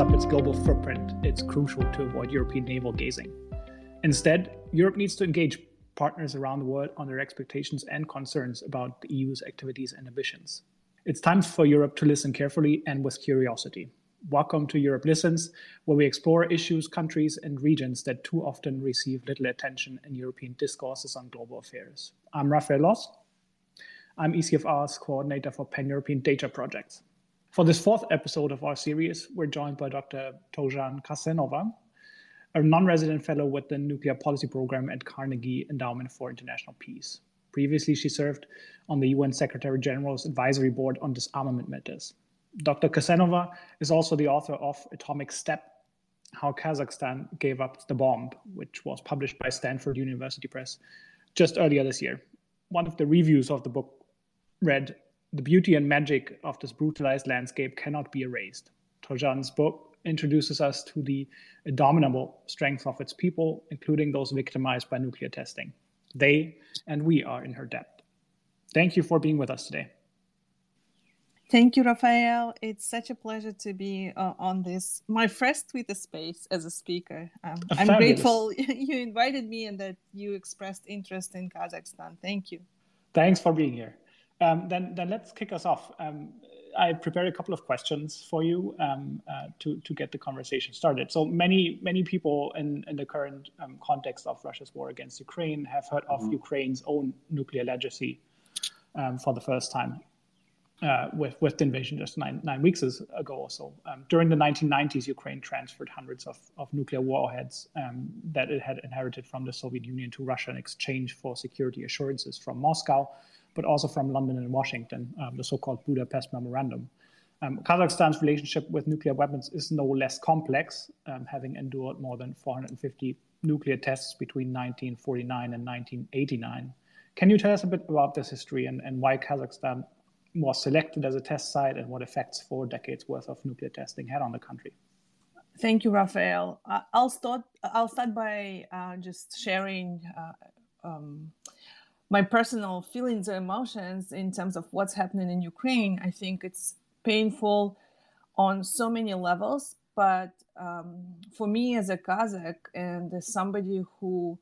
up its global footprint, it's crucial to avoid European navel gazing. Instead, Europe needs to engage partners around the world on their expectations and concerns about the EU's activities and ambitions. It's time for Europe to listen carefully and with curiosity. Welcome to Europe Listens, where we explore issues, countries, and regions that too often receive little attention in European discourses on global affairs. I'm Raphael Loss. I'm ECFR's coordinator for Pan European Data Projects. For this fourth episode of our series, we're joined by Dr. Togzhan Kassenova, a non resident fellow with the Nuclear Policy Program at Carnegie Endowment for International Peace. Previously, she served on the UN Secretary General's Advisory Board on Disarmament Matters. Dr. Kassenova is also the author of Atomic Steppe How Kazakhstan Gave Up the Bomb, which was published by Stanford University Press just earlier this year. One of the reviews of the book read The beauty and magic of this brutalized landscape cannot be erased. Togzhan's book introduces us to the indomitable strength of its people, including those victimized by nuclear testing. They and we are in her debt. Thank you for being with us today. Thank you, Raphael. It's such a pleasure to be uh, on this, my first Twitter space as a speaker. Um, I'm grateful you invited me and that you expressed interest in Kazakhstan. Thank you. Thanks for being here. Um, then, then let's kick us off. Um, I prepared a couple of questions for you um, uh, to to get the conversation started. So many many people in in the current um, context of Russia's war against Ukraine have heard of mm-hmm. Ukraine's own nuclear legacy um, for the first time uh, with, with the invasion just nine, nine weeks ago or so. Um, during the 1990s, Ukraine transferred hundreds of, of nuclear warheads um, that it had inherited from the Soviet Union to Russia in exchange for security assurances from Moscow, but also from London and Washington, um, the so called Budapest Memorandum. Um, Kazakhstan's relationship with nuclear weapons is no less complex, um, having endured more than 450 nuclear tests between 1949 and 1989. Can you tell us a bit about this history and, and why Kazakhstan was selected as a test site and what effects four decades worth of nuclear testing had on the country. Thank you, Raphael. Uh, I'll start. I'll start by uh, just sharing uh, um, my personal feelings and emotions in terms of what's happening in Ukraine. I think it's painful on so many levels, but um, for me as a Kazakh and as somebody who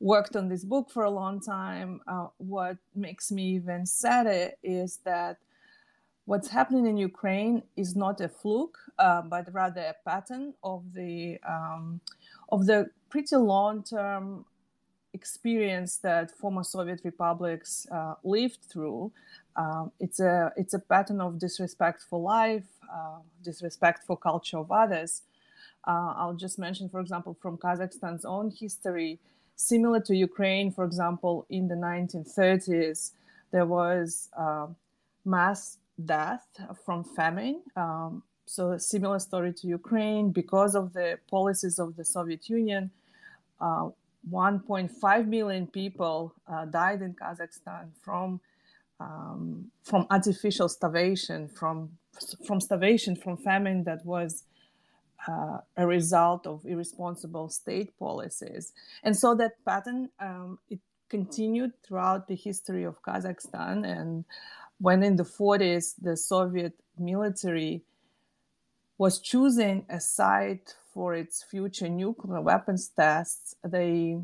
worked on this book for a long time, uh, what makes me even sadder is that what's happening in Ukraine is not a fluke, uh, but rather a pattern of the um, of the pretty long-term experience that former Soviet republics uh, lived through. Um, it's a it's a pattern of disrespect for life, uh, disrespect for culture of others. Uh, I'll just mention, for example, from Kazakhstan's own history similar to Ukraine, for example, in the 1930s, there was uh, mass death from famine. Um, so, a similar story to Ukraine because of the policies of the Soviet Union. Uh, 1.5 million people uh, died in Kazakhstan from um, from artificial starvation, from from starvation, from famine that was uh, a result of irresponsible state policies. And so that pattern um, it continued throughout the history of Kazakhstan. And when in the 40s the Soviet military was choosing a site for its future nuclear weapons tests, they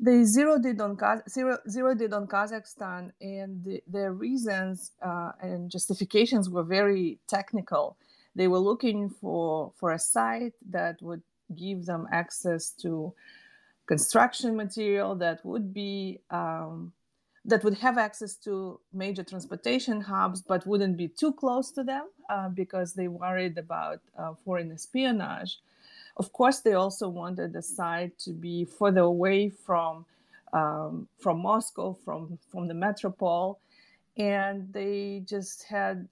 they zeroed it on zero, zeroed it on Kazakhstan, and the, their reasons uh, and justifications were very technical. They were looking for for a site that would give them access to construction material that would be um, that would have access to major transportation hubs but wouldn't be too close to them uh, because they worried about uh, foreign espionage of course they also wanted the site to be further away from um, from moscow from from the metropole and they just had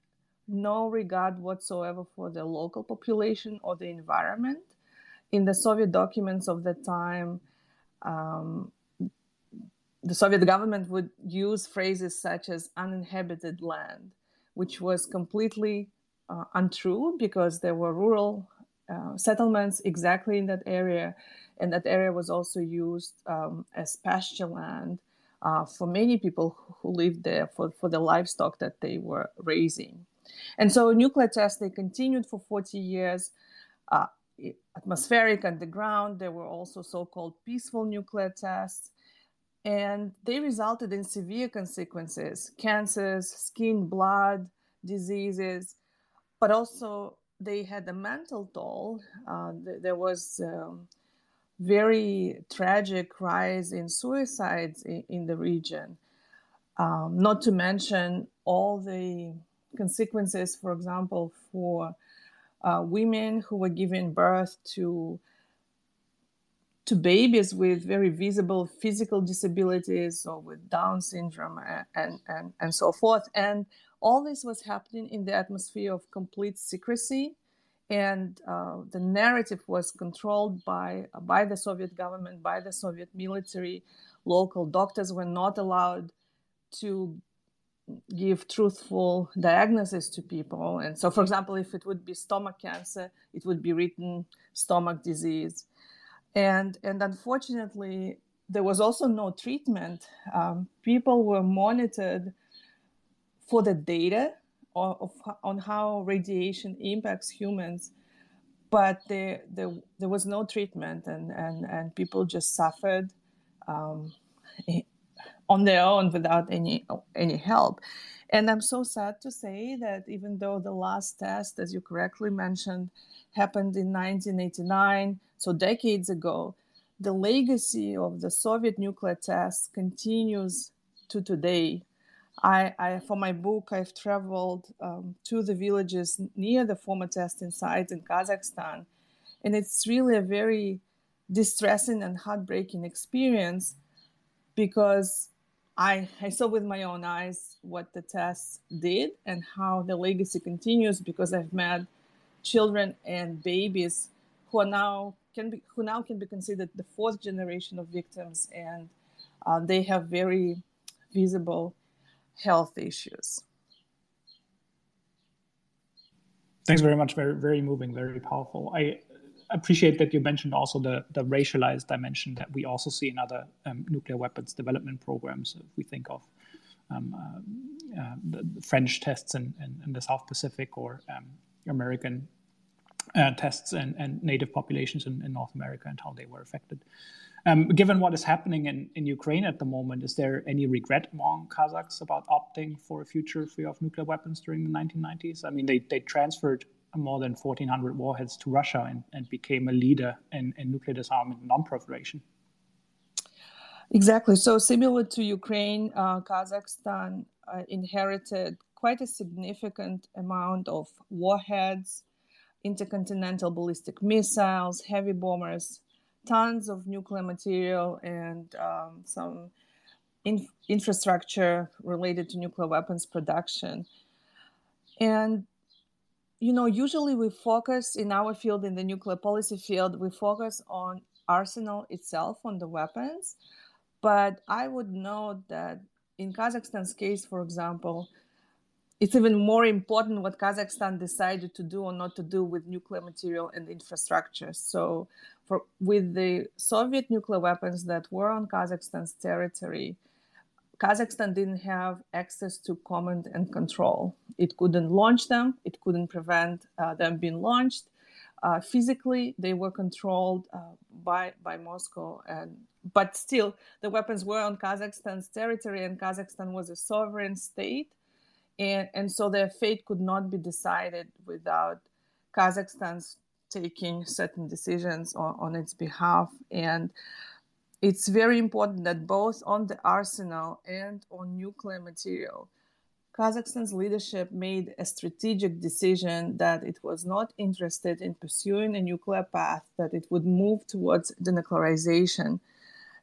no regard whatsoever for the local population or the environment. In the Soviet documents of the time, um, the Soviet government would use phrases such as uninhabited land, which was completely uh, untrue because there were rural uh, settlements exactly in that area, and that area was also used um, as pasture land uh, for many people who lived there for, for the livestock that they were raising. And so nuclear tests, they continued for 40 years. Uh, atmospheric underground, there were also so-called peaceful nuclear tests. And they resulted in severe consequences, cancers, skin, blood, diseases, but also they had a mental toll. Uh, there was um, very tragic rise in suicides in, in the region. Um, not to mention all the consequences, for example, for uh, women who were giving birth to to babies with very visible physical disabilities or with Down syndrome and, and, and so forth. And all this was happening in the atmosphere of complete secrecy. And uh, the narrative was controlled by, by the Soviet government, by the Soviet military. Local doctors were not allowed to give truthful diagnosis to people. And so, for example, if it would be stomach cancer, it would be written stomach disease. And, and unfortunately, there was also no treatment. Um, people were monitored for the data of, of, on how radiation impacts humans, but there, there, there was no treatment, and, and, and people just suffered. Um, on their own without any any help. And I'm so sad to say that even though the last test, as you correctly mentioned, happened in 1989, so decades ago, the legacy of the Soviet nuclear tests continues to today. I, I for my book, I've traveled um, to the villages near the former testing sites in Kazakhstan, and it's really a very distressing and heartbreaking experience because I, I saw with my own eyes what the tests did and how the legacy continues because I've met children and babies who are now can be who now can be considered the fourth generation of victims and uh, they have very visible health issues. Thanks very much. Very very moving. Very powerful. I appreciate that you mentioned also the, the racialized dimension that we also see in other um, nuclear weapons development programs. If we think of um, uh, uh, the French tests in, in, in, the South Pacific or um, American uh, tests and, and, native populations in, in, North America and how they were affected. Um, given what is happening in, in Ukraine at the moment, is there any regret among Kazakhs about opting for a future free of nuclear weapons during the 1990s? I mean, they, they transferred more than 1,400 warheads to Russia and, and became a leader in, in nuclear disarmament and non-proliferation. Exactly. So similar to Ukraine, uh, Kazakhstan uh, inherited quite a significant amount of warheads, intercontinental ballistic missiles, heavy bombers, tons of nuclear material, and um, some in- infrastructure related to nuclear weapons production. And you know, usually we focus in our field, in the nuclear policy field, we focus on arsenal itself, on the weapons. But I would note that in Kazakhstan's case, for example, it's even more important what Kazakhstan decided to do or not to do with nuclear material and infrastructure. So, for, with the Soviet nuclear weapons that were on Kazakhstan's territory, Kazakhstan didn't have access to command and control. It couldn't launch them, it couldn't prevent uh, them being launched. Uh, physically, they were controlled uh, by, by Moscow. And, but still, the weapons were on Kazakhstan's territory, and Kazakhstan was a sovereign state. And, and so their fate could not be decided without Kazakhstan's taking certain decisions on, on its behalf. And it's very important that both on the arsenal and on nuclear material, Kazakhstan's leadership made a strategic decision that it was not interested in pursuing a nuclear path, that it would move towards denuclearization.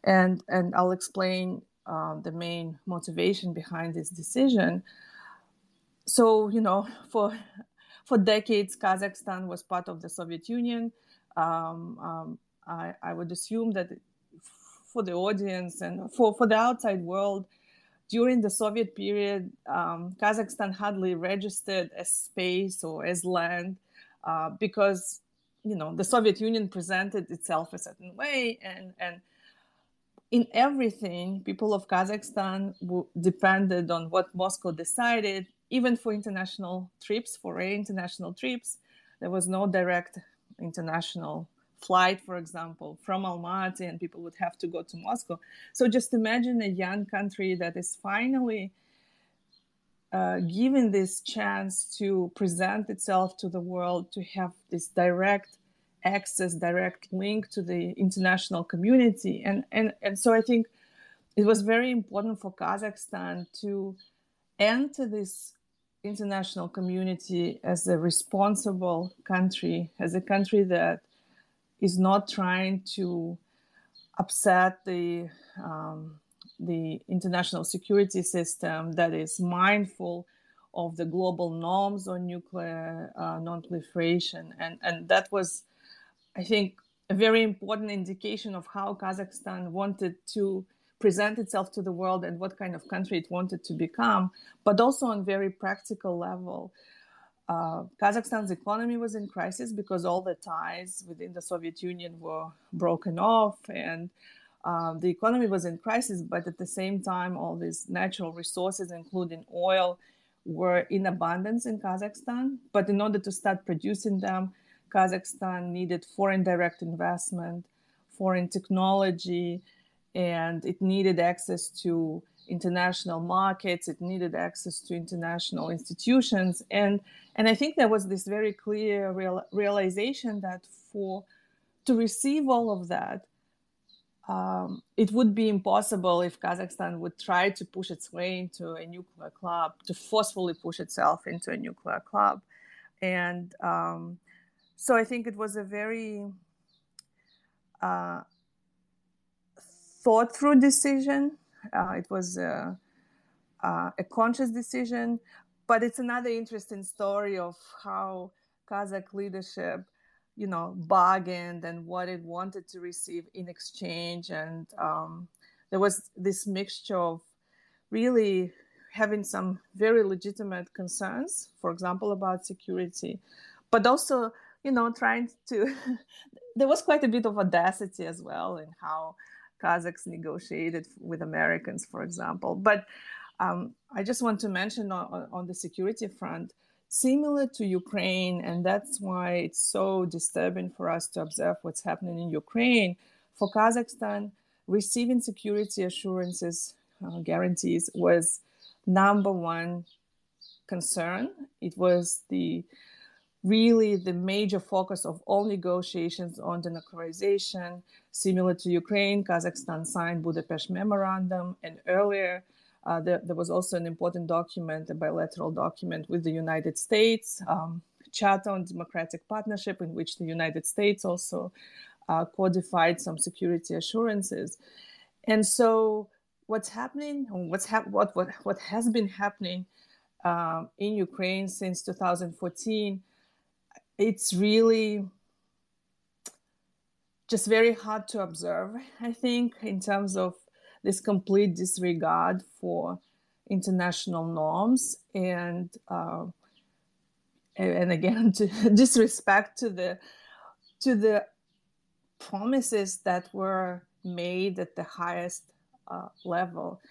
And, and I'll explain uh, the main motivation behind this decision. So, you know, for, for decades, Kazakhstan was part of the Soviet Union. Um, um, I, I, would assume that for the audience and for, for the outside world, during the Soviet period, um, Kazakhstan hardly registered as space or as land uh, because, you know, the Soviet Union presented itself a certain way, and and in everything, people of Kazakhstan w- depended on what Moscow decided, even for international trips, for international trips, there was no direct international flight, for example, from Almaty, and people would have to go to Moscow. So just imagine a young country that is finally uh, given this chance to present itself to the world, to have this direct access, direct link to the international community. And, and, and so I think it was very important for Kazakhstan to enter this international community as a responsible country, as a country that is not trying to upset the um, the international security system, that is mindful of the global norms on nuclear uh, non-proliferation, and and that was, I think, a very important indication of how Kazakhstan wanted to present itself to the world and what kind of country it wanted to become, but also on very practical level. Uh, Kazakhstan's economy was in crisis because all the ties within the Soviet Union were broken off and uh, the economy was in crisis, but at the same time, all these natural resources, including oil, were in abundance in Kazakhstan. But in order to start producing them, Kazakhstan needed foreign direct investment, foreign technology, and it needed access to international markets it needed access to international institutions and and i think there was this very clear real, realization that for to receive all of that um, it would be impossible if kazakhstan would try to push its way into a nuclear club to forcefully push itself into a nuclear club and um, so i think it was a very uh, thought through decision. Uh, it was a, uh, a conscious decision, but it's another interesting story of how Kazakh leadership, you know, bargained and what it wanted to receive in exchange. And um, there was this mixture of really having some very legitimate concerns, for example, about security, but also, you know, trying to. there was quite a bit of audacity as well in how Kazakhs negotiated with Americans, for example. But um, I just want to mention on, on, the security front, similar to Ukraine, and that's why it's so disturbing for us to observe what's happening in Ukraine. For Kazakhstan, receiving security assurances, uh, guarantees was number one concern. It was the really the major focus of all negotiations on denuclearization. Similar to Ukraine, Kazakhstan signed Budapest Memorandum, and earlier uh, there, there, was also an important document, a bilateral document with the United States, um, Charter on Democratic Partnership, in which the United States also uh, codified some security assurances. And so, what's happening? What's hap- what what what has been happening um, in Ukraine since 2014? It's really just very hard to observe, I think, in terms of this complete disregard for international norms and uh, and again to disrespect to the to the promises that were made at the highest uh, level.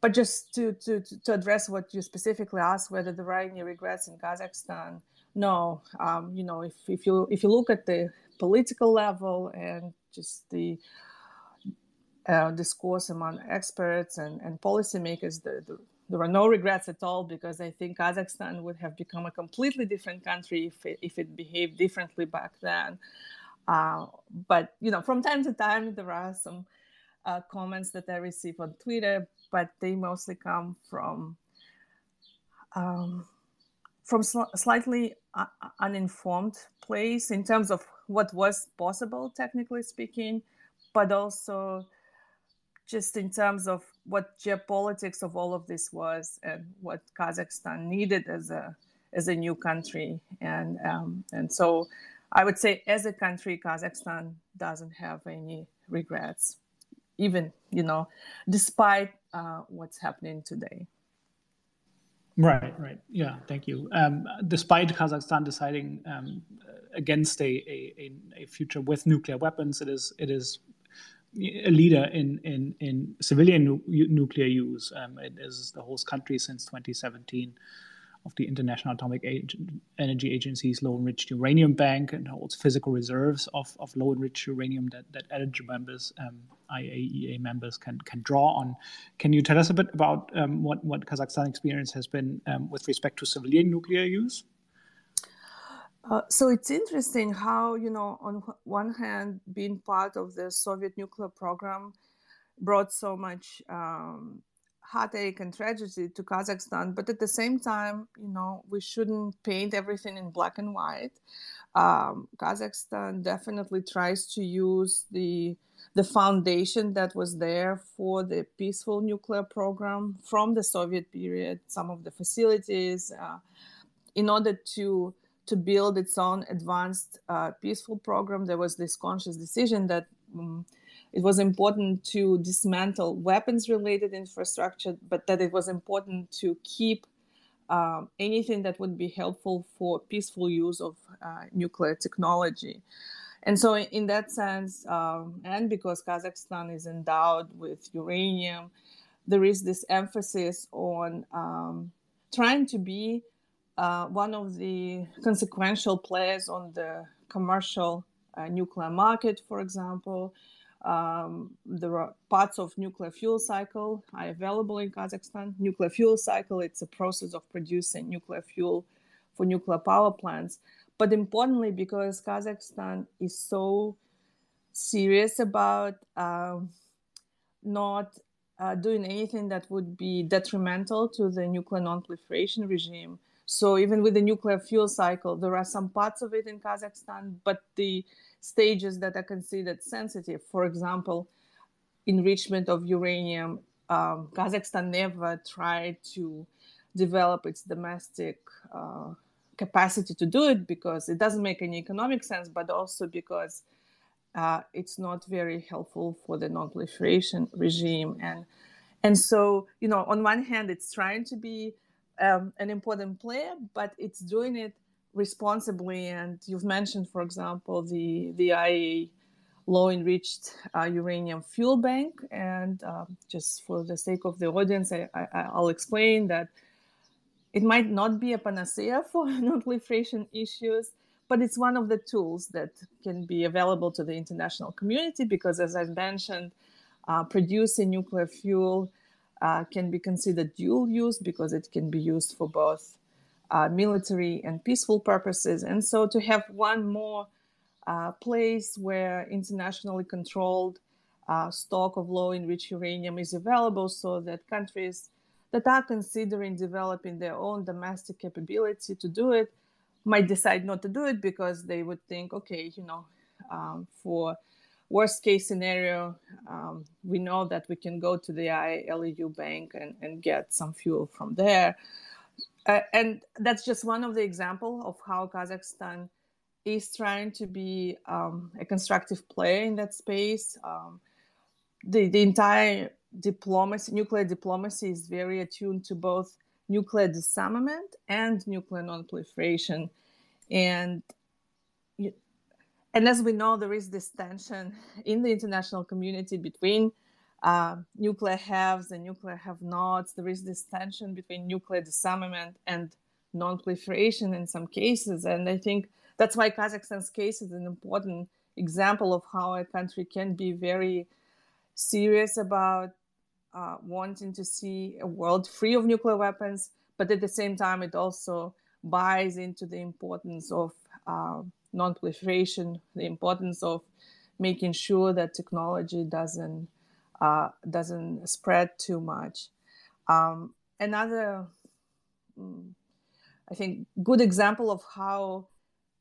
But just to, to, to address what you specifically asked, whether there are any regrets in Kazakhstan, no, um, you know, if, if you if you look at the political level and just the uh, discourse among experts and, and policymakers, the, the, there are no regrets at all because I think Kazakhstan would have become a completely different country if it, if it behaved differently back then. Uh, but you know, from time to time, there are some uh, comments that I receive on Twitter, but they mostly come from um, from sl- slightly uh, uninformed place in terms of what was possible, technically speaking, but also just in terms of what geopolitics of all of this was and what Kazakhstan needed as a as a new country, and um, and so I would say as a country, Kazakhstan doesn't have any regrets, even you know, despite uh, what's happening today. Right, right. Yeah, thank you. Um, despite Kazakhstan deciding um, against a, a, a, future with nuclear weapons, it is it is a leader in in in civilian nu- nuclear use. Um, it is the host country since 2017 of the International Atomic Energy Agency's low enriched uranium bank and holds physical reserves of, of low enriched uranium that, that members, um, IAEA members, can, can draw on. Can you tell us a bit about um, what, what Kazakhstan experience has been um, with respect to civilian nuclear use? Uh, so it's interesting how, you know, on one hand, being part of the Soviet nuclear program brought so much um, heartache and tragedy to Kazakhstan. But at the same time, you know, we shouldn't paint everything in black and white. Um, Kazakhstan definitely tries to use the the foundation that was there for the peaceful nuclear program from the Soviet period, some of the facilities, uh, in order to to build its own advanced uh, peaceful program. There was this conscious decision that. Um, it was important to dismantle weapons related infrastructure, but that it was important to keep um, anything that would be helpful for peaceful use of uh, nuclear technology. And so, in that sense, um, and because Kazakhstan is endowed with uranium, there is this emphasis on um, trying to be uh, one of the consequential players on the commercial uh, nuclear market, for example, um, there are parts of nuclear fuel cycle are available in Kazakhstan. Nuclear fuel cycle, it's a process of producing nuclear fuel for nuclear power plants. But importantly, because Kazakhstan is so serious about uh, not uh, doing anything that would be detrimental to the nuclear non-proliferation regime. So even with the nuclear fuel cycle, there are some parts of it in Kazakhstan, but the stages that are considered sensitive. For example, enrichment of uranium. Um, Kazakhstan never tried to develop its domestic uh, capacity to do it because it doesn't make any economic sense, but also because uh, it's not very helpful for the non-proliferation regime. And and so, you know, on one hand, it's trying to be um, an important player, but it's doing it responsibly. And you've mentioned, for example, the the IAEA low enriched uh, uranium fuel bank. And uh, just for the sake of the audience, I, will explain that it might not be a panacea for non-proliferation issues, but it's one of the tools that can be available to the international community because, as I mentioned, uh, producing nuclear fuel uh, can be considered dual use because it can be used for both uh, military and peaceful purposes. And so to have one more uh, place where internationally controlled uh, stock of low enriched uranium is available so that countries that are considering developing their own domestic capability to do it might decide not to do it because they would think, okay, you know, um, for worst case scenario, um, we know that we can go to the IAEA bank and, and get some fuel from there. Uh, and that's just one of the example of how Kazakhstan is trying to be um, a constructive player in that space. Um, the, the entire diplomacy, nuclear diplomacy, is very attuned to both nuclear disarmament and nuclear non-proliferation, and and as we know, there is this tension in the international community between uh, nuclear haves and nuclear have nots. There is this tension between nuclear disarmament and non proliferation in some cases. And I think that's why Kazakhstan's case is an important example of how a country can be very serious about uh, wanting to see a world free of nuclear weapons, but at the same time, it also buys into the importance of uh, non proliferation, the importance of making sure that technology doesn't uh, doesn't spread too much. Um, another, mm, I think, good example of how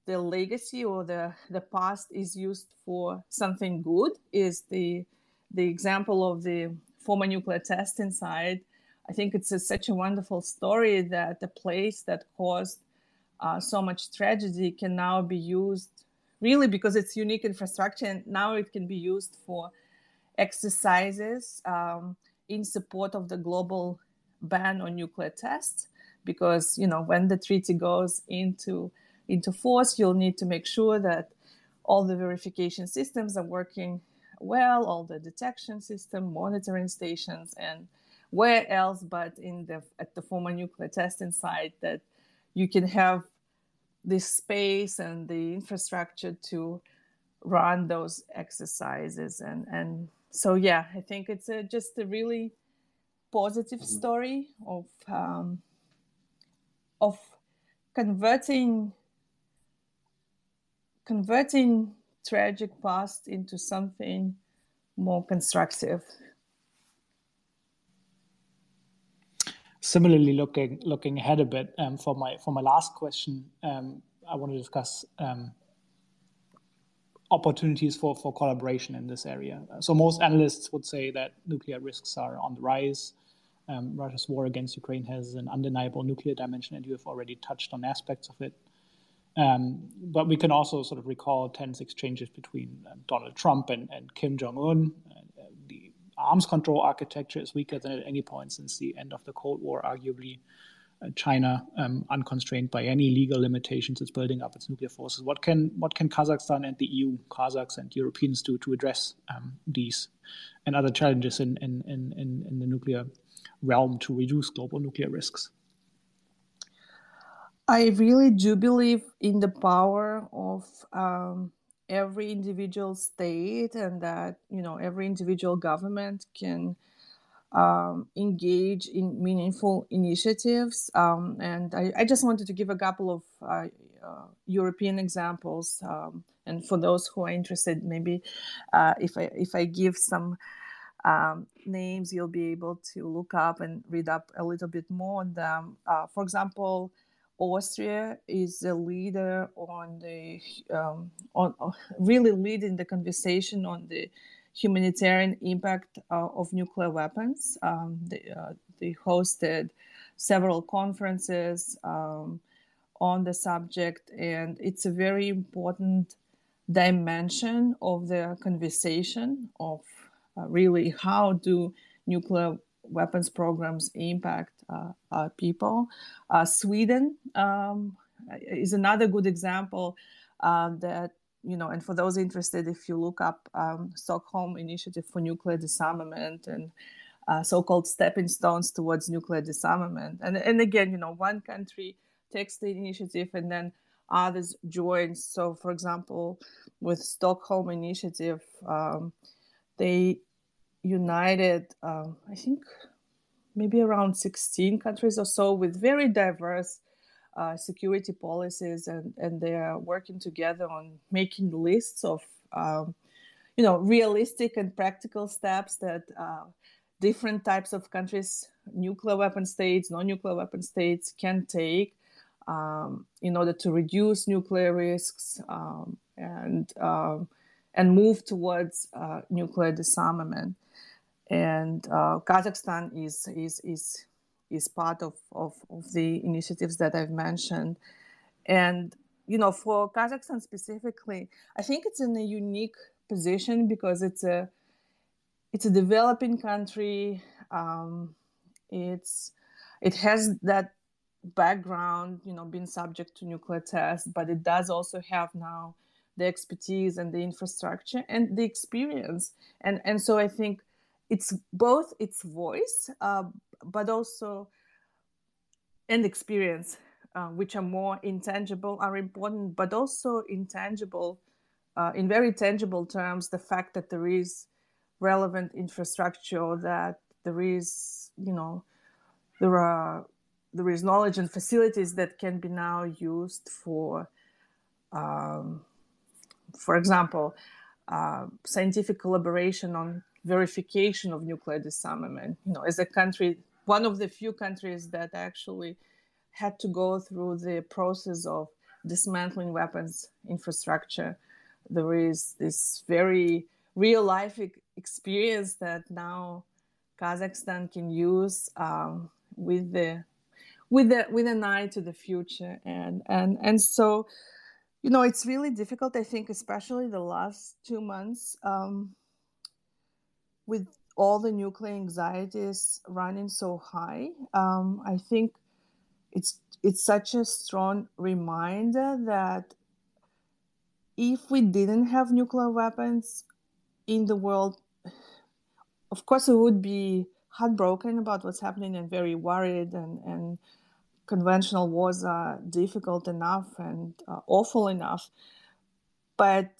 the legacy or the, the past is used for something good is the the example of the former nuclear testing site. I think it's a, such a wonderful story that the place that caused uh, so much tragedy can now be used really because it's unique infrastructure and now it can be used for exercises um, in support of the global ban on nuclear tests because you know when the treaty goes into into force you'll need to make sure that all the verification systems are working well, all the detection system, monitoring stations, and where else but in the at the former nuclear testing site that you can have this space and the infrastructure to run those exercises and and so yeah i think it's a, just a really positive mm-hmm. story of um, of converting converting tragic past into something more constructive similarly looking looking ahead a bit um, for my for my last question um, i want to discuss um, opportunities for, for collaboration in this area. So most analysts would say that nuclear risks are on the rise. Um, Russia's war against Ukraine has an undeniable nuclear dimension, and you have already touched on aspects of it. Um, but we can also sort of recall tense exchanges between um, Donald Trump and, and Kim Jong Un. Uh, the arms control architecture is weaker than at any point since the end of the Cold War, arguably. China, um, unconstrained by any legal limitations, is building up its nuclear forces. What can what can Kazakhstan and the EU, Kazakhs and Europeans do to address um, these and other challenges in, in, in, in the nuclear realm to reduce global nuclear risks? I really do believe in the power of um, every individual state, and that you know every individual government can um, engage in meaningful initiatives. Um, and I, I, just wanted to give a couple of uh, uh, European examples. Um, and for those who are interested, maybe uh, if I if I give some um, names, you'll be able to look up and read up a little bit more on them. Uh, for example. Austria is a leader on the um, on, on really leading the conversation on the humanitarian impact uh, of nuclear weapons. Um, they, uh, they, hosted several conferences um, on the subject, and it's a very important dimension of the conversation of uh, really how do nuclear weapons programs impact uh, people. Uh, Sweden um, is another good example uh, that you know, and for those interested, if you look up um, Stockholm Initiative for Nuclear Disarmament and uh, so-called stepping stones towards nuclear disarmament, and and again, you know, one country takes the initiative and then others join. So, for example, with Stockholm Initiative, um, they united, um, I think, maybe around 16 countries or so with very diverse uh, security policies and, and they are working together on making lists of um, you know realistic and practical steps that uh, different types of countries nuclear weapon states non-nuclear weapon states can take um, in order to reduce nuclear risks um, and um, and move towards uh, nuclear disarmament. And uh, Kazakhstan is is is is part of, of, of the initiatives that I've mentioned. And, you know, for Kazakhstan specifically, I think it's in a unique position because it's a it's a developing country. Um, it's it has that background, you know, being subject to nuclear tests, but it does also have now the expertise and the infrastructure and the experience. And and so I think it's both its voice, uh, but also and experience, uh, which are more intangible, are important, but also intangible, uh, in very tangible terms, the fact that there is relevant infrastructure, that there is, you know, there are there is knowledge and facilities that can be now used for, um, for example, uh, scientific collaboration on verification of nuclear disarmament. You know, as a country, one of the few countries that actually had to go through the process of dismantling weapons infrastructure. There is this very real life experience that now Kazakhstan can use um, with the with the with an eye to the future and and and so you know it's really difficult i think especially the last two months um, with all the nuclear anxieties running so high, um, I think it's it's such a strong reminder that if we didn't have nuclear weapons, in the world, of course, we would be heartbroken about what's happening and very worried and, and conventional wars are difficult enough and uh, awful enough. But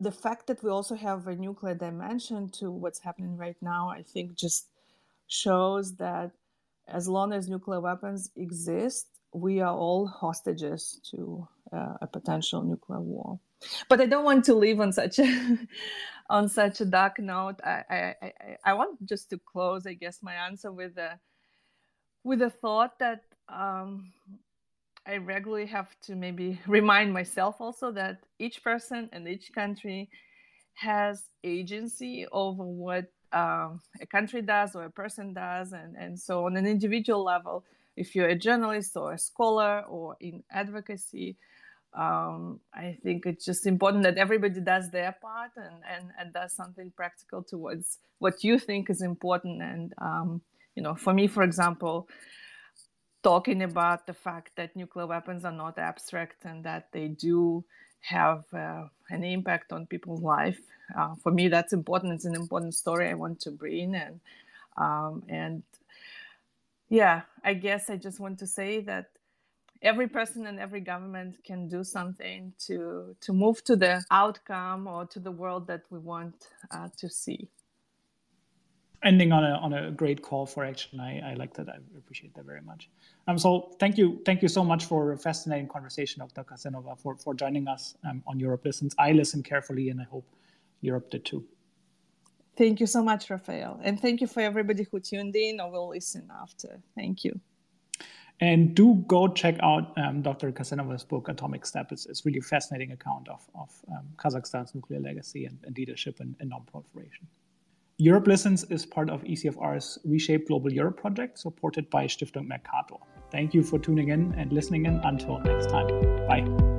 the fact that we also have a nuclear dimension to what's happening right now, I think just shows that as long as nuclear weapons exist, we are all hostages to uh, a potential nuclear war. But I don't want to leave on such a on such a dark note. I, I, I, I want just to close, I guess, my answer with a with a thought that um, I regularly have to maybe remind myself also that each person and each country has agency over what um, a country does or a person does. And, and so, on an individual level, if you're a journalist or a scholar or in advocacy, um, I think it's just important that everybody does their part and, and, and does something practical towards what you think is important. And, um, you know, for me, for example, talking about the fact that nuclear weapons are not abstract and that they do have uh, an impact on people's life. Uh, for me, that's important. It's an important story I want to bring, and um, and yeah, I guess I just want to say that every person and every government can do something to to move to the outcome or to the world that we want uh, to see ending on a on a great call for action. I, I like that. I appreciate that very much. Um, so thank you, thank you so much for a fascinating conversation, Dr. Kassenova, for for joining us um, on Europe Listens. I listened carefully, and I hope Europe did too. Thank you so much, Raphael, and thank you for everybody who tuned in or will listen after. Thank you. And do go check out um, Dr. Kassenova's book, Atomic Steppe. It's, it's really fascinating account of, of um, Kazakhstan's nuclear legacy and, and leadership and, and non-proliferation. Europe Listens is part of ECFR's Reshape Global Europe project, supported by Stiftung Mercator. Thank you for tuning in and listening in. Until next time. Bye.